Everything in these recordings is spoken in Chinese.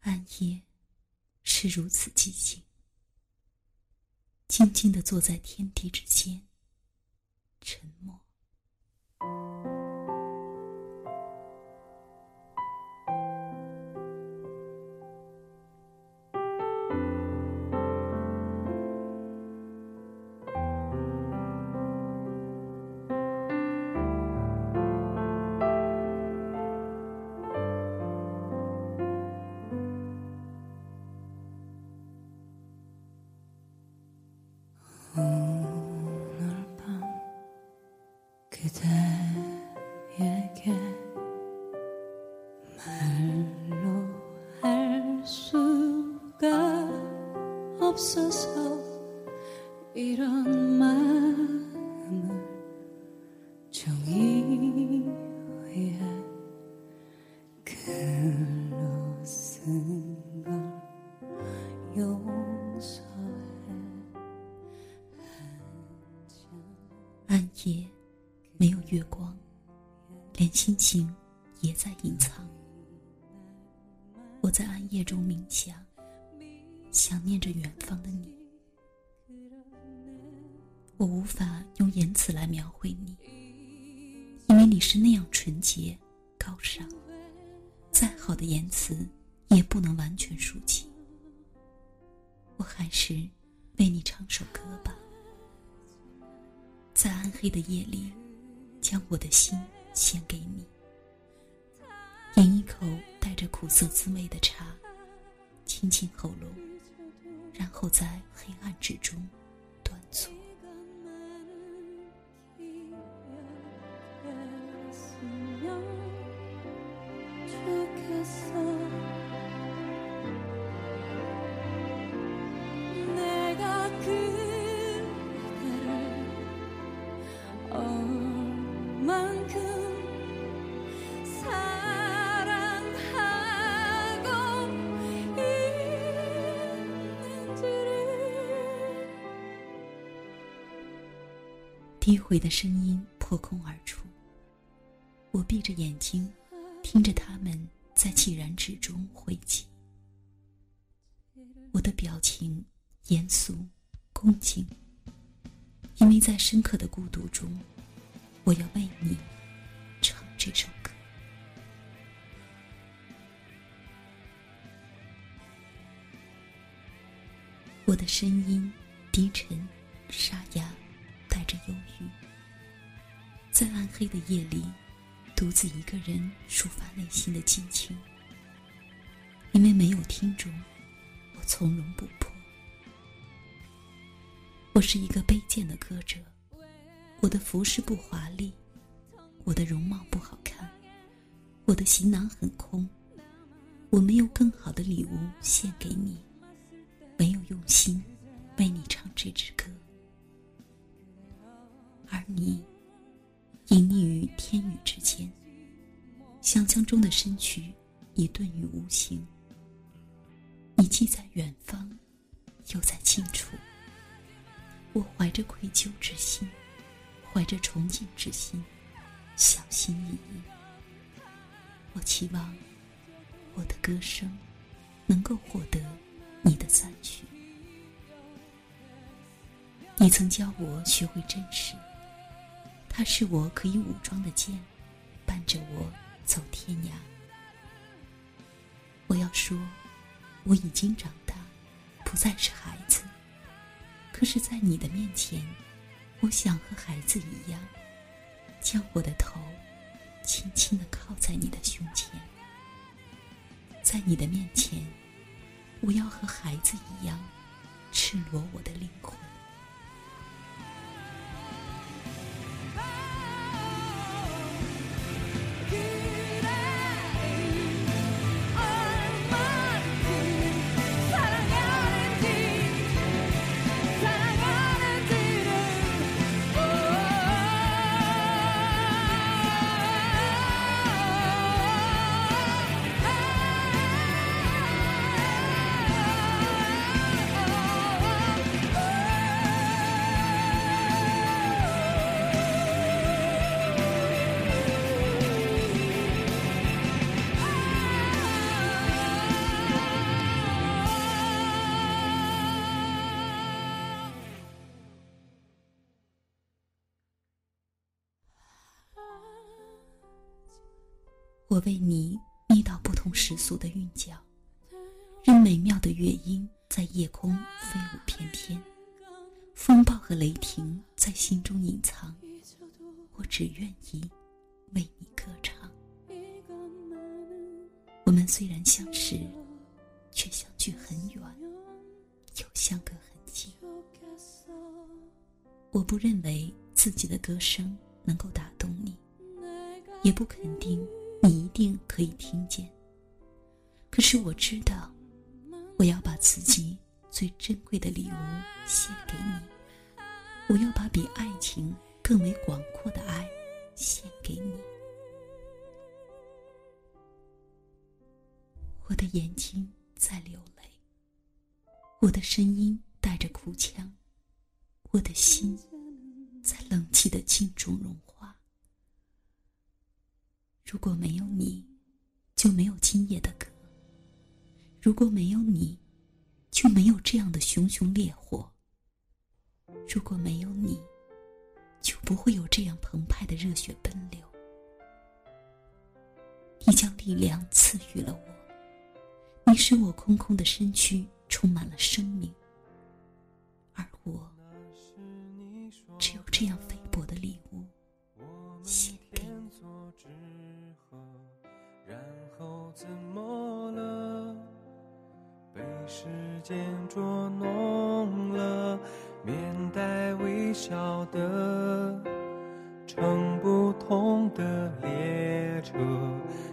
暗夜是如此寂静，静静的坐在天地之间，沉默。暗心情也在隐藏。我在暗夜中冥想，想念着远方的你。我无法用言辞来描绘你，因为你是那样纯洁、高尚，再好的言辞也不能完全抒情。我还是为你唱首歌吧，在暗黑的夜里，将我的心献给你，饮一口带着苦涩滋味的茶，清清喉咙，然后在黑暗之中端坐。低回的声音破空而出，我闭着眼睛，听着他们在寂然之中汇集。我的表情严肃、恭敬，因为在深刻的孤独中，我要为你唱这首歌。我的声音低沉、沙哑。带着忧郁，在暗黑的夜里，独自一个人抒发内心的激情。因为没有听众，我从容不迫。我是一个卑贱的歌者，我的服饰不华丽，我的容貌不好看，我的行囊很空，我没有更好的礼物献给你，没有用心为你唱这支歌。而你，隐匿于天宇之间，想象中的身躯已遁于无形。你既在远方，又在近处。我怀着愧疚之心，怀着崇敬之心，小心翼翼。我期望我的歌声能够获得你的赞许。你曾教我学会真实。它是我可以武装的剑，伴着我走天涯。我要说，我已经长大，不再是孩子。可是，在你的面前，我想和孩子一样，将我的头轻轻的靠在你的胸前。在你的面前，我要和孩子一样，赤裸我的灵魂。我为你捏到不同时速的韵脚，任美妙的乐音在夜空飞舞翩翩，风暴和雷霆在心中隐藏。我只愿意为你歌唱。我们虽然相识，却相距很远，又相隔很近。我不认为自己的歌声能够打动你，也不肯定你一定可以听见。可是我知道，我要把自己最珍贵的礼物献给你。我要把比爱情。更为广阔的爱，献给你。我的眼睛在流泪，我的声音带着哭腔，我的心在冷气的镜中融化。如果没有你，就没有今夜的歌；如果没有你，就没有这样的熊熊烈火；如果没有你，就不会有这样澎湃的热血奔流。你将力量赐予了我，你使我空空的身躯充满了生命，而我只有这样飞的列车，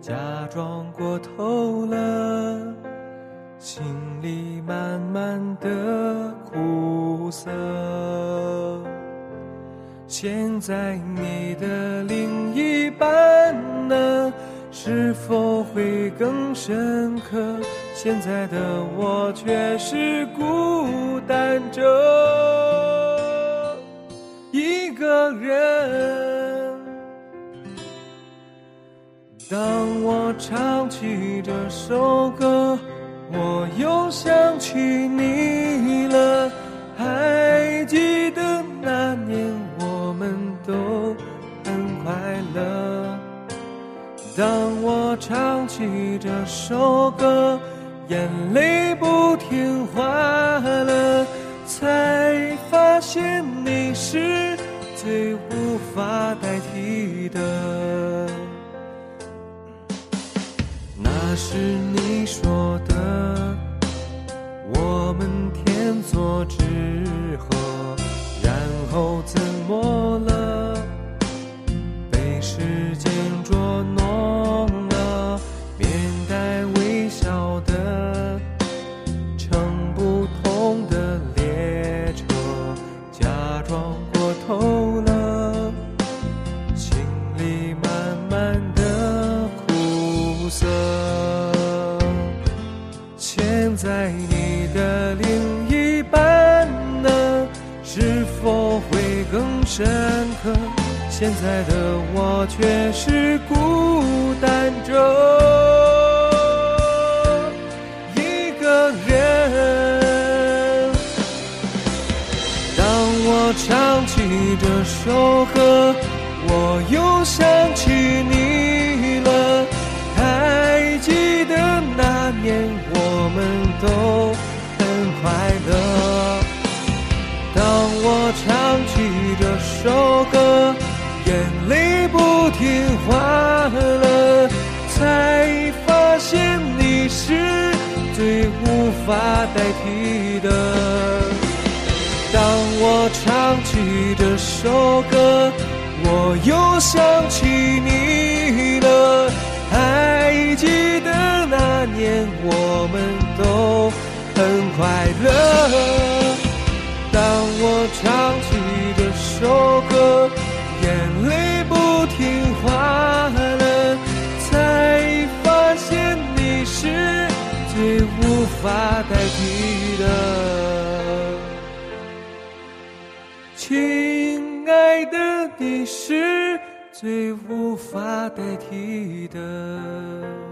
假装过头了，心里慢慢的苦涩。现在你的另一半呢？是否会更深刻？现在的我却是孤单着一个人。当我唱起这首歌，我又想起你了。还记得那年我们都很快乐。当我唱起这首歌。眼泪不听话了，才发现你是最无法代替的。是你说的，我们天作之合，然后怎么了？被时间捉弄了，面带微笑的乘不同的列车，假装过头了，心里慢慢的苦涩。深刻，现在的我却是孤单着一个人。当我唱起这首歌，我又想起我唱起这。首歌，眼泪不听话了，才发现你是最无法代替的。当我唱起这首歌，我又想起你了。还记得那年我们都很快乐。唱起这首歌，眼泪不听话了，才发现你是最无法代替的，亲爱的，你是最无法代替的。